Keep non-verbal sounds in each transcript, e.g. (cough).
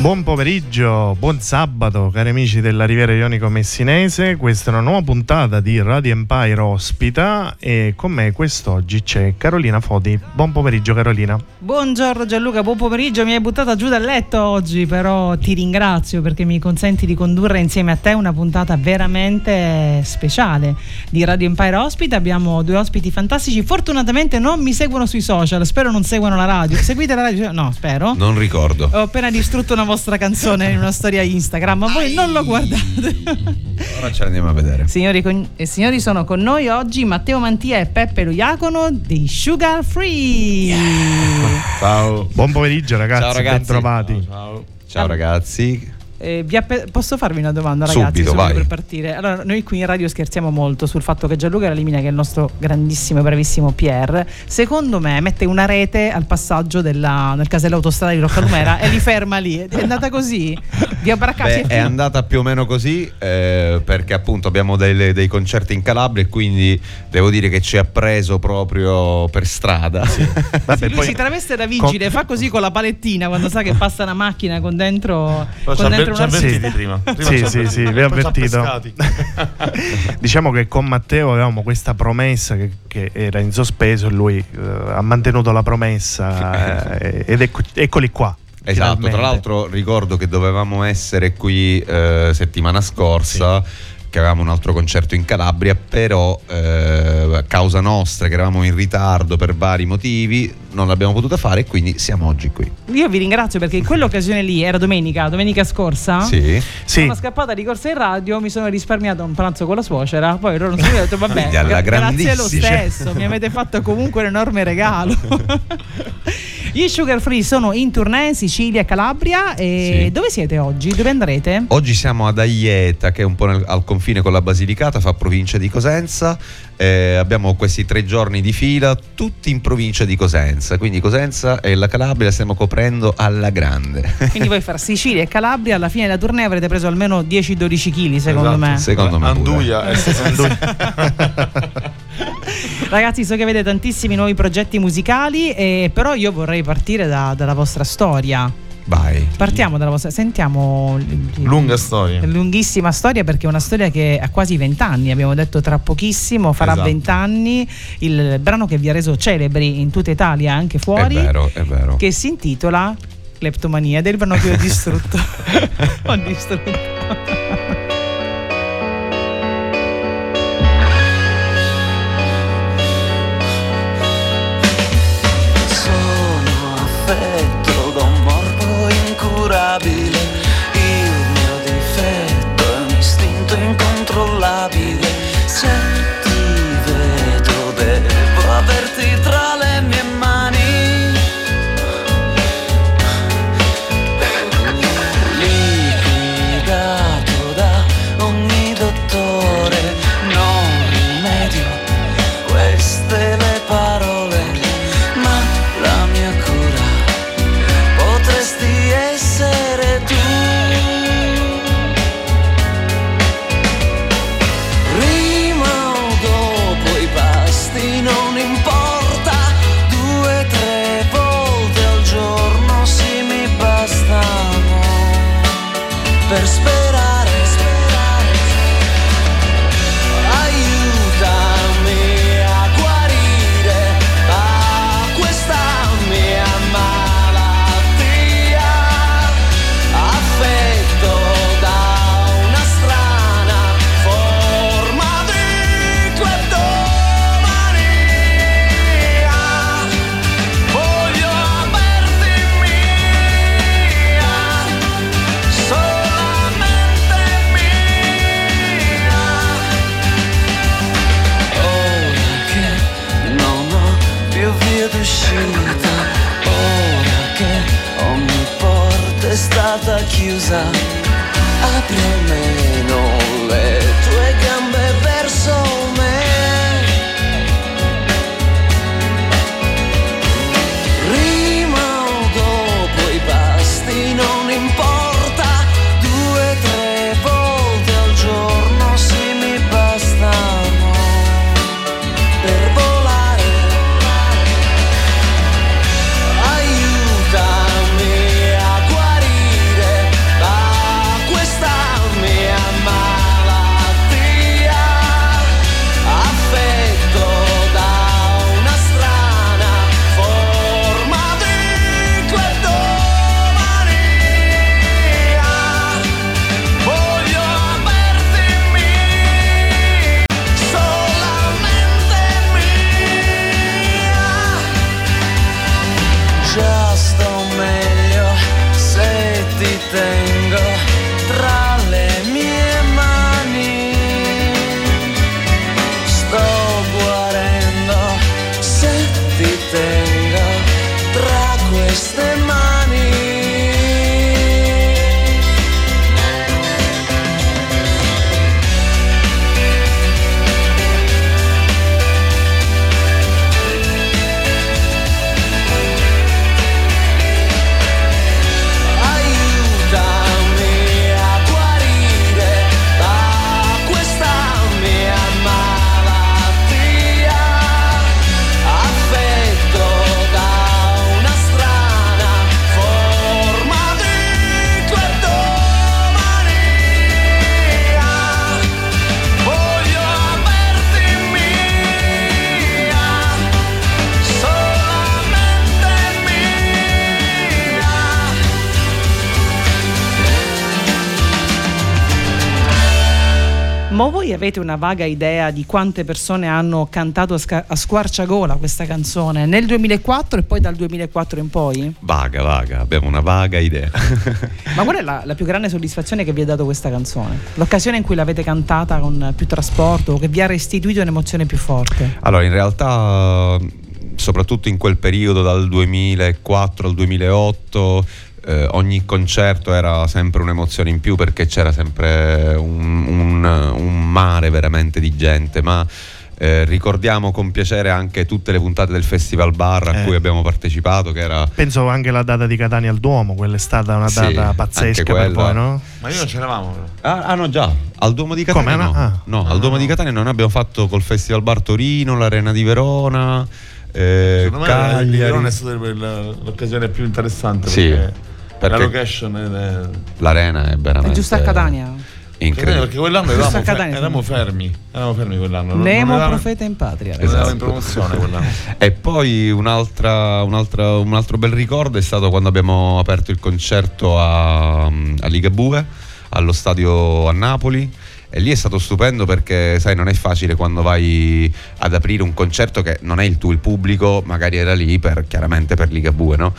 Buon pomeriggio, buon sabato cari amici della Riviera Ionico Messinese, questa è una nuova puntata di Radio Empire ospita e con me quest'oggi c'è Carolina Fodi. Buon pomeriggio Carolina. Buongiorno Gianluca, buon pomeriggio. Mi hai buttata giù dal letto oggi, però ti ringrazio perché mi consenti di condurre insieme a te una puntata veramente speciale di Radio Empire Ospite. Abbiamo due ospiti fantastici. Fortunatamente non mi seguono sui social, spero non seguano la radio. Seguite la radio? No, spero. Non ricordo. Ho appena distrutto una vostra canzone in una storia Instagram, ma voi non lo guardate. Ora ce l'andiamo a vedere. Signori con- e signori, sono con noi oggi Matteo Mantia e Peppe Luiacono dei Sugar Free. Ciao. Buon pomeriggio ragazzi, Ciao ragazzi. bentrovati. Ciao, Ciao ragazzi. Eh, vi appe- posso farvi una domanda, ragazzi? Subito, vai. per partire. Allora, noi qui in radio scherziamo molto sul fatto che Gianluca Ralimina, che è il nostro grandissimo e bravissimo PR, secondo me mette una rete al passaggio della, nel casello autostrada di Roccalumera e li ferma lì. È andata così? Vi abbracciate? Beh, è andata più o meno così eh, perché appunto abbiamo delle- dei concerti in Calabria e quindi devo dire che ci ha preso proprio per strada. (laughs) Vabbè, lui poi- si traveste da vigile, fa così con la palettina quando sa che passa una macchina con con dentro ci una avvertiti cesta. prima. (laughs) Prima Sì, sì, sì, vi ho avvertito. (laughs) diciamo che con Matteo avevamo questa promessa che, che era in sospeso e lui eh, ha mantenuto la promessa (laughs) eh, ed ecco- eccoli qua. Esatto, finalmente. tra l'altro ricordo che dovevamo essere qui eh, settimana scorsa, che avevamo un altro concerto in Calabria, però eh, a causa nostra che eravamo in ritardo per vari motivi non l'abbiamo potuta fare e quindi siamo oggi qui. Io vi ringrazio perché in quell'occasione lì era domenica, domenica scorsa. Sì. Sì, Sono scappata di corsa in radio, mi sono risparmiato un pranzo con la suocera, poi loro non sono ho detto vabbè, gra- grazie lo stesso, mi avete fatto comunque un enorme regalo. (laughs) Gli Sugar Free sono in tournée Sicilia e Calabria e Sì. dove siete oggi? Dove andrete? Oggi siamo ad Aieta, che è un po' nel- al confine con la Basilicata, fa provincia di Cosenza. Eh, abbiamo questi tre giorni di fila, tutti in provincia di Cosenza. Quindi Cosenza e la Calabria la stiamo coprendo alla grande. Quindi voi (laughs) fra Sicilia e Calabria alla fine della tournée avrete preso almeno 10-12 kg secondo Esatto. me. Secondo me. pure. (laughs) Anduia e (laughs) Sesanduia. (laughs) Ragazzi, so che avete tantissimi nuovi progetti musicali, e però io vorrei partire da- dalla vostra storia. Vai. Partiamo dalla vostra. Sentiamo. Lunga storia. Lunghissima storia perché è una storia che ha quasi 20 anni, abbiamo detto tra pochissimo, farà Esatto. 20 anni, il brano che vi ha reso celebri in tutta Italia, anche fuori, È vero, è vero. che si intitola Cleptomania il brano che ho distrutto. ho distrutto. Incurabile. Il mio difetto è un istinto incontrollabile. Se avete una vaga idea di quante persone hanno cantato a, sca- a squarciagola questa canzone nel 2004 e poi dal 2004 in poi? Vaga, vaga, abbiamo una vaga idea. (laughs) Ma qual è la, la più grande soddisfazione che vi ha dato questa canzone? L'occasione in cui l'avete cantata con più trasporto che vi ha restituito un'emozione più forte? Allora, in realtà, soprattutto in quel periodo dal 2004 al 2008, eh, ogni concerto era sempre un'emozione in più perché c'era sempre un, un, un mare veramente di gente, ma eh, ricordiamo con piacere anche tutte le puntate del Festival Bar a Eh. cui abbiamo partecipato, che era Penso anche la data di Catania al Duomo, quella è stata una Sì, data anche pazzesca per voi, no? Ma io non c'eravamo. Ah, ah, no, già. Al Duomo di Catania. Come? No, Ah. No, Ah, al Duomo no. di Catania non abbiamo fatto col Festival Bar Torino, l'Arena di Verona. Eh, Secondo me Cagliari. Verona è stata l'occasione più interessante Sì, perché, perché- la location è, L'arena è veramente. È giusto a Catania? Incredibile. perché quell'anno eravamo, a Catania, fe- eravamo fermi, eravamo fermi quell'anno. Nemo eravamo- profeta in patria. eravamo in Esatto. promozione quell'anno. (laughs) E poi un'altra, un'altra- un altro bel ricordo è stato quando abbiamo aperto il concerto a, a Ligabue, allo stadio a Napoli. E lì è stato stupendo perché, sai, non è facile quando vai ad aprire un concerto che non è il tuo il pubblico, magari era lì per, chiaramente per Ligabue, no?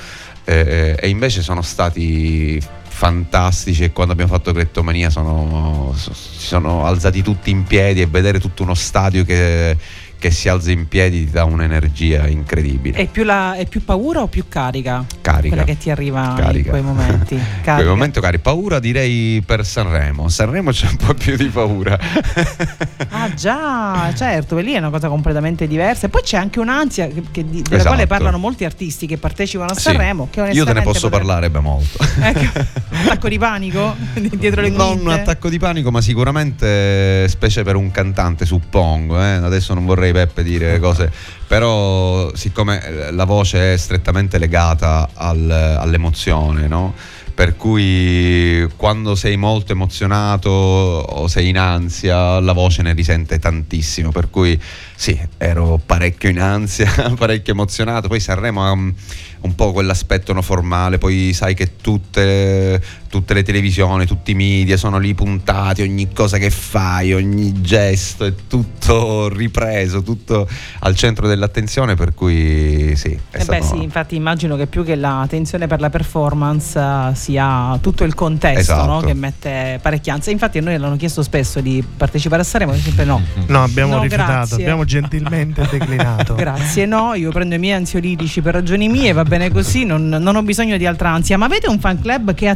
Eh, e invece sono stati fantastici e quando abbiamo fatto Clettomania sono, so- si sono alzati tutti in piedi e vedere tutto uno stadio che, che si alza in piedi ti dà un'energia incredibile. È più, la- è più paura o più carica? Carica. Quella che ti arriva in Carica. quei momenti. (laughs) In Carica. quel momento, cari, paura direi per Sanremo. Sanremo c'è un po' più di paura. (laughs) Ah già, certo, lì è una cosa completamente diversa. E poi c'è anche un'ansia che- che della Esatto. quale parlano molti artisti che partecipano a Sì. Sanremo. Che Io te ne posso potrebbe- parlare beh molto. (laughs) Ecco, attacco di panico dietro le Non quinte. un attacco di panico, ma sicuramente, specie per un cantante, suppongo. eh, Adesso non vorrei Peppe dire cose, però, siccome eh, la voce è strettamente legata al- all'emozione, no? Per cui quando sei molto emozionato o sei in ansia, la voce ne risente tantissimo. Per cui sì, ero parecchio in ansia, (laughs) parecchio emozionato. Poi Sanremo ha un, un po' quell'aspetto no formale, poi sai che tutte, tutte le televisioni, tutti i media sono lì puntati, ogni cosa che fai, ogni gesto è tutto ripreso, tutto al centro dell'attenzione, per cui sì. È Eh beh stato- sì, infatti immagino che più che la tensione per la performance eh, sia tutto il contesto Esatto. no, che mette parecchia ansia. Infatti a noi l'hanno chiesto spesso di partecipare a Sanremo, e sempre no. No, abbiamo No, rifiutato, grazie. abbiamo gentilmente (laughs) declinato. Grazie, no, io prendo i miei ansiolitici per ragioni mie, va bene così, non, non ho bisogno di altra ansia. Ma avete un fan club che è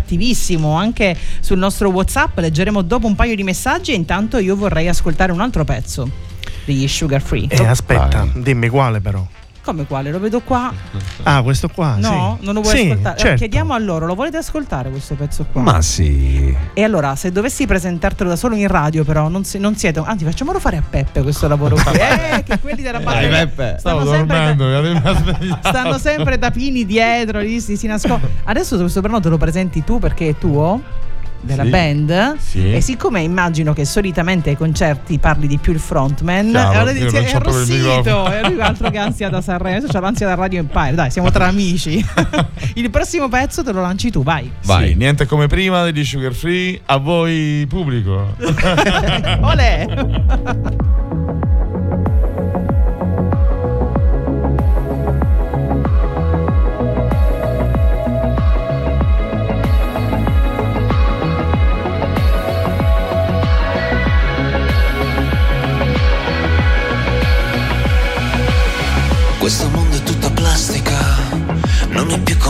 attivissimo anche sul nostro WhatsApp, leggeremo dopo un paio di messaggi e intanto io vorrei ascoltare un altro pezzo degli Sugar Free. Eh, aspetta, Vai. dimmi quale però. Come quale? Lo vedo qua. (laughs) Ah, questo qua? No, sì. non lo vuoi Sì, ascoltare. Eh, certo. Chiediamo a loro, lo volete ascoltare questo pezzo qua? Ma sì. E allora, se dovessi presentartelo da solo in radio, però, non, si- non siete. Anzi, facciamolo fare a Peppe questo lavoro qui. (laughs) Eh, che quelli della Dai, batteria Peppe. stanno sempre, dormendo, svegliato. stanno sempre tapini dietro, lì si, si nascondono. Adesso questo brano te lo presenti tu perché è tuo. Della Sì. band Sì. e siccome immagino che solitamente ai concerti parli di più il frontman Chiaro, allora non è arrossito e lui altro che ansia da Sanremo adesso c'ha l'ansia da Radio Empire dai siamo tra amici (laughs) il prossimo pezzo te lo lanci tu vai Vai. Sì, niente come prima degli Sugar Free, a voi pubblico. (laughs) Olè (laughs)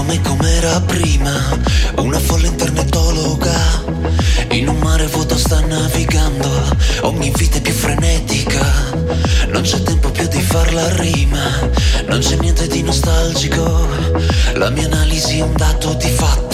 come com'era prima. Una folla internetologa, in un mare vuoto sta navigando. Ogni vita è più frenetica, non c'è tempo più di far la rima. Non c'è niente di nostalgico, la mia analisi è un dato di fatto.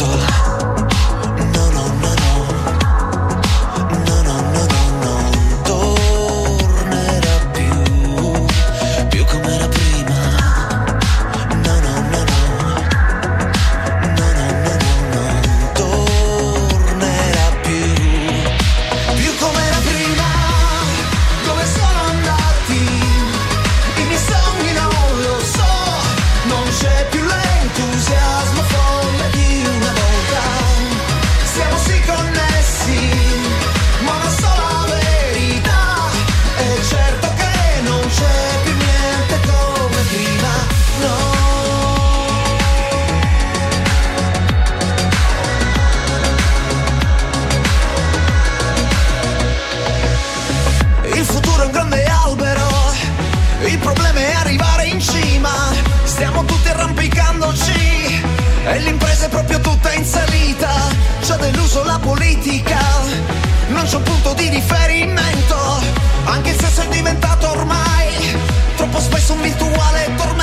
La politica, non c'è un punto di riferimento, anche se sei diventato ormai troppo spesso un virtuale tormento.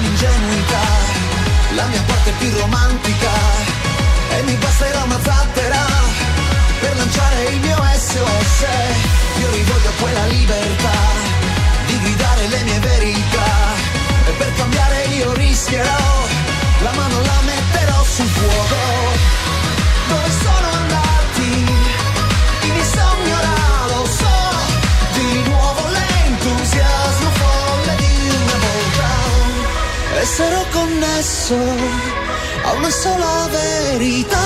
La ingenuità, la mia parte più romantica e mi basterà una zattera per lanciare il mio SOS. Io rivoglio quella libertà di gridare le mie verità e per cambiare io rischierò, la mano la metterò sul fuoco. Dove sono andati e sarò connesso a una sola verità,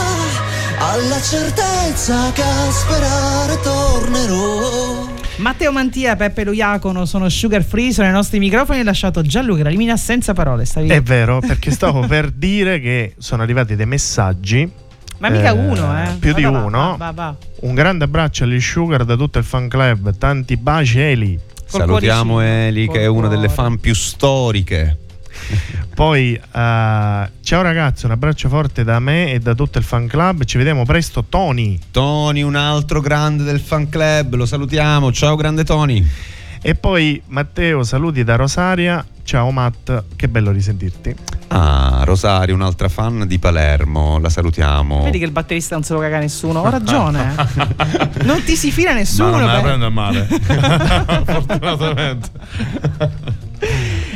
alla certezza che a sperare tornerò. Matteo Mantia, Peppe Luiacono sono sugar free, sono i nostri microfoni e lasciato Gianluca Rimina senza parole. Stavi... È vero, perché stavo per dire che sono arrivati dei messaggi. Ma mica eh, uno, eh. Più di Va, va, uno. va, va, va. Un grande abbraccio agli Sugar da tutto il fan club. Tanti baci, Eli. Col Salutiamo Eli, che è una delle fan più storiche. (laughs) Poi, eh, ciao ragazzi, un abbraccio forte da me e da tutto il fan club. Ci vediamo presto, Tony. Tony, un altro grande del fan club, lo salutiamo. Ciao, grande Tony. E poi, Matteo, saluti da Rosaria. Ciao Matt, che bello risentirti. Ah, Rosario, un'altra fan di Palermo, la salutiamo. Vedi che il batterista non se lo caga nessuno. Ho ragione. (laughs) non ti si fila nessuno. Ma non me la prendo a male. (laughs) Fortunatamente.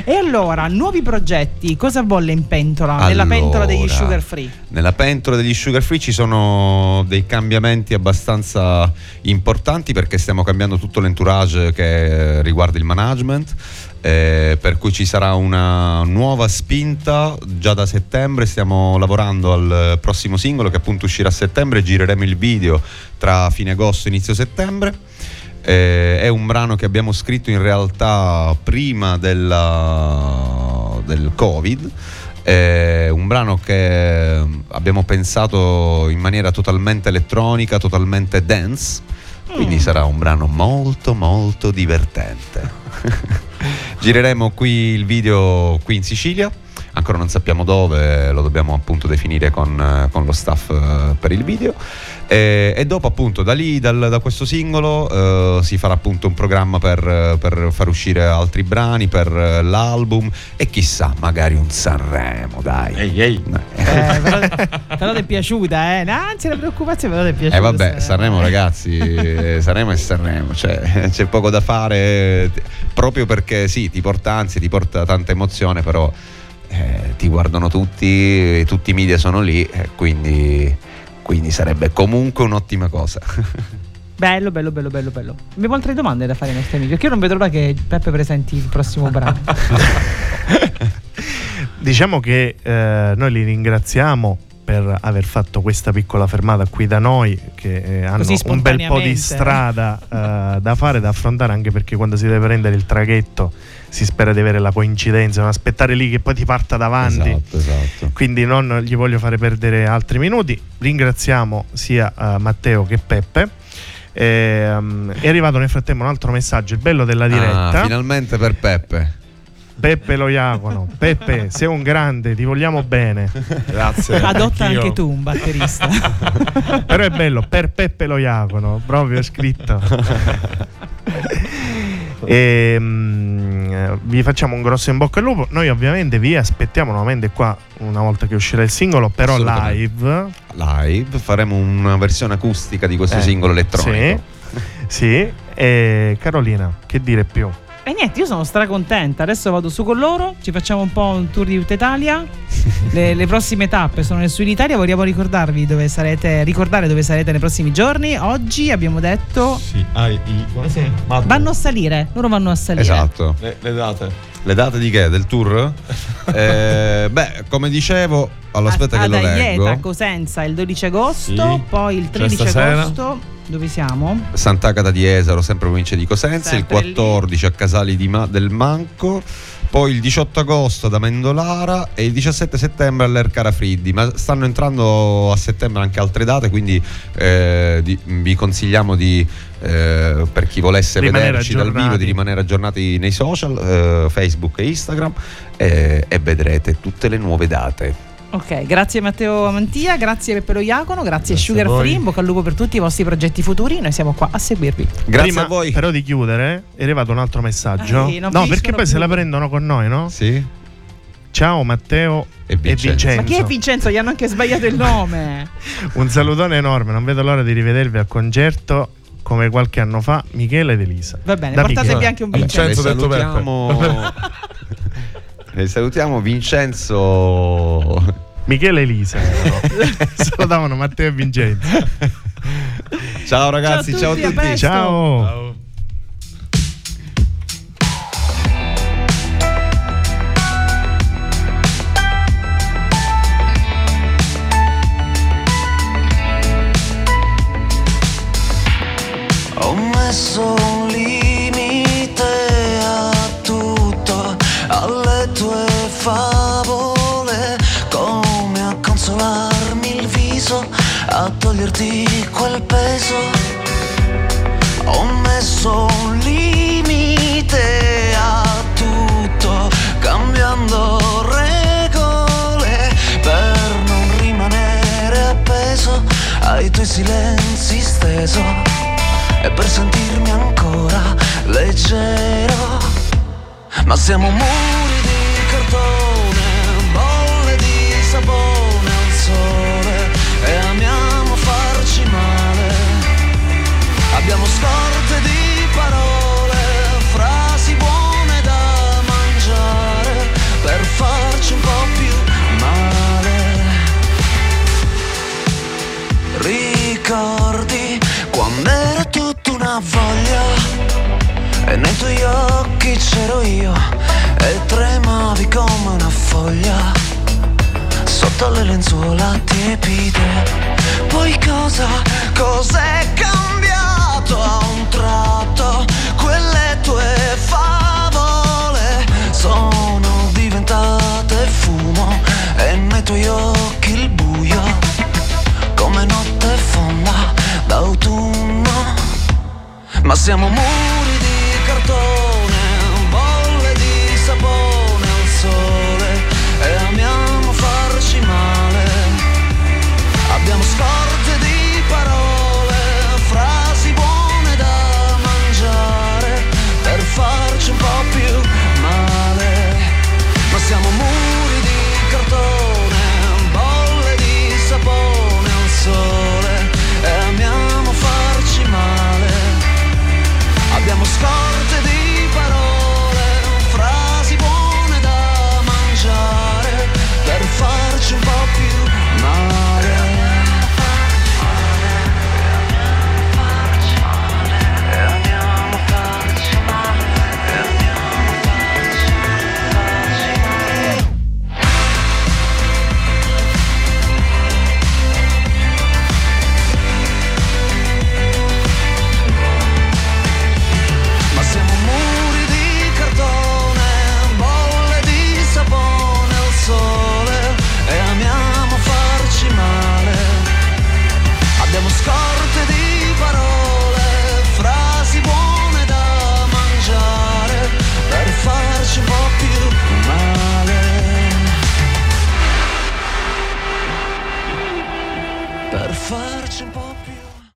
E allora, nuovi progetti, cosa bolle in pentola? Nella Allora, pentola degli sugar free. Nella pentola degli sugar free ci sono dei cambiamenti abbastanza importanti perché stiamo cambiando tutto l'entourage che riguarda il management. eh, per cui ci sarà una nuova spinta già da settembre. Stiamo lavorando al prossimo singolo che appunto uscirà a settembre. Gireremo il video tra fine agosto e inizio settembre. Eh, è un brano che abbiamo scritto in realtà prima della- del Covid. È un brano che abbiamo pensato in maniera totalmente elettronica, totalmente dance. Quindi sarà un brano molto molto divertente. (laughs) Gireremo qui il video qui in Sicilia. Ancora non sappiamo dove, lo dobbiamo appunto definire con, eh, con lo staff eh, per il video. E, e dopo appunto da lì, dal- da questo singolo, eh, si farà appunto un programma per, eh, per far uscire altri brani, per eh, l'album e chissà, magari un Sanremo, dai. Ehi, ehi. Eh, (laughs) però, però ti è piaciuta, eh? Anzi, la preoccupazione, però ti è piaciuta. E vabbè, Sanremo ragazzi, eh, (laughs) Sanremo è Sanremo, cioè, (laughs) c'è poco da fare, eh, proprio perché sì, ti porta ansia, ti porta tanta emozione, però eh, ti guardano tutti, tutti i media sono lì, eh, quindi, quindi sarebbe comunque un'ottima cosa. (laughs) Bello, bello, bello, bello, bello. Abbiamo altre domande da fare ai nostri amici. Perché io non vedo l'ora che Peppe presenti il prossimo brano. (laughs) Diciamo che eh, noi li ringraziamo per aver fatto questa piccola fermata qui da noi, che eh, hanno un bel po' di strada eh, da fare, da affrontare, anche perché quando si deve prendere il traghetto si spera di avere la coincidenza, non aspettare lì che poi ti parta davanti. Esatto, esatto. Quindi non gli voglio fare perdere altri minuti. Ringraziamo sia eh, Matteo che Peppe. Ehm, è arrivato nel frattempo un altro messaggio, il bello della diretta. Ah, finalmente per Peppe. Peppe lo Iacono. Peppe, sei un grande, ti vogliamo bene. Grazie. Adotta Anch'io. anche tu un batterista. (laughs) Però è bello, per Peppe lo Iacono, proprio è scritto. E, mm, vi facciamo un grosso in bocca al lupo. Noi ovviamente vi aspettiamo nuovamente qua una volta che uscirà il singolo, però live. Live, faremo una versione acustica di questo Eh, singolo elettronico. Sì, sì. E Carolina, che dire più? E niente, io sono stracontenta. Adesso vado su con loro, ci facciamo un po' un tour di tutta Italia. (laughs) Le, le prossime tappe sono nel Sud Italia. Vogliamo ricordarvi dove sarete, ricordare dove sarete nei prossimi giorni. Oggi abbiamo detto Sì, ah, i, come si chiama? vanno a salire. Loro vanno a salire. Esatto. Le, le date. Le date di che? Del tour? (laughs) Eh, beh, come dicevo, allora aspetta a, che lo ad Aieta, leggo. Cosenza il 12 agosto, Sì. poi il Cioè 13 stasera. agosto. Dove siamo? Sant'Agata di Esaro, sempre provincia di Cosenza, Sempre il 14 a Casali di Ma- del Manco, poi il 18 agosto ad Amendolara e il 17 settembre all'Ercara Friddi, ma stanno entrando a settembre anche altre date, quindi eh, di- vi consigliamo di, eh, per chi volesse Rimanere vederci dal vivo, di rimanere aggiornati nei social, eh, Facebook e Instagram eh, e vedrete tutte le nuove date. Ok, grazie Matteo Mantia, grazie Peppe Lo Iacono, grazie, Grazie Sugar. Free, in bocca al lupo per tutti i vostri progetti futuri, noi siamo qua a seguirvi. Grazie Prima, a voi. Però di chiudere è arrivato un altro messaggio. Non no, perché poi se più. la prendono con noi, no? Sì? Ciao Matteo E e Vincenzo. Vincenzo. Ma chi è Vincenzo? Gli hanno anche sbagliato il nome. (laughs) Un salutone enorme, non vedo l'ora di rivedervi al concerto come qualche anno fa, Michele ed Elisa. Va bene, Da portatevi Michele. anche un Vincenzo. Vincenzo detto salutiamo, (laughs) le salutiamo Vincenzo. Michele Elisa. (laughs) Salutavano Matteo e Vincenzo. Ciao ragazzi, Ciao ciao a a tutti, a tutti. presto. Ciao. Favole, come a consolarmi il viso, a toglierti quel peso. Ho messo un limite a tutto, cambiando regole per non rimanere appeso ai tuoi silenzi steso e per sentirmi ancora leggero. Ma siamo muri di cartone, bolle di sapone al sole e amiamo farci male. Abbiamo scorte di una foglia sotto le lenzuola tiepide. Poi cosa, cos'è cambiato a un tratto? Quelle tue favole sono diventate fumo e nei tuoi occhi il buio come notte fonda d'autunno. Ma siamo muri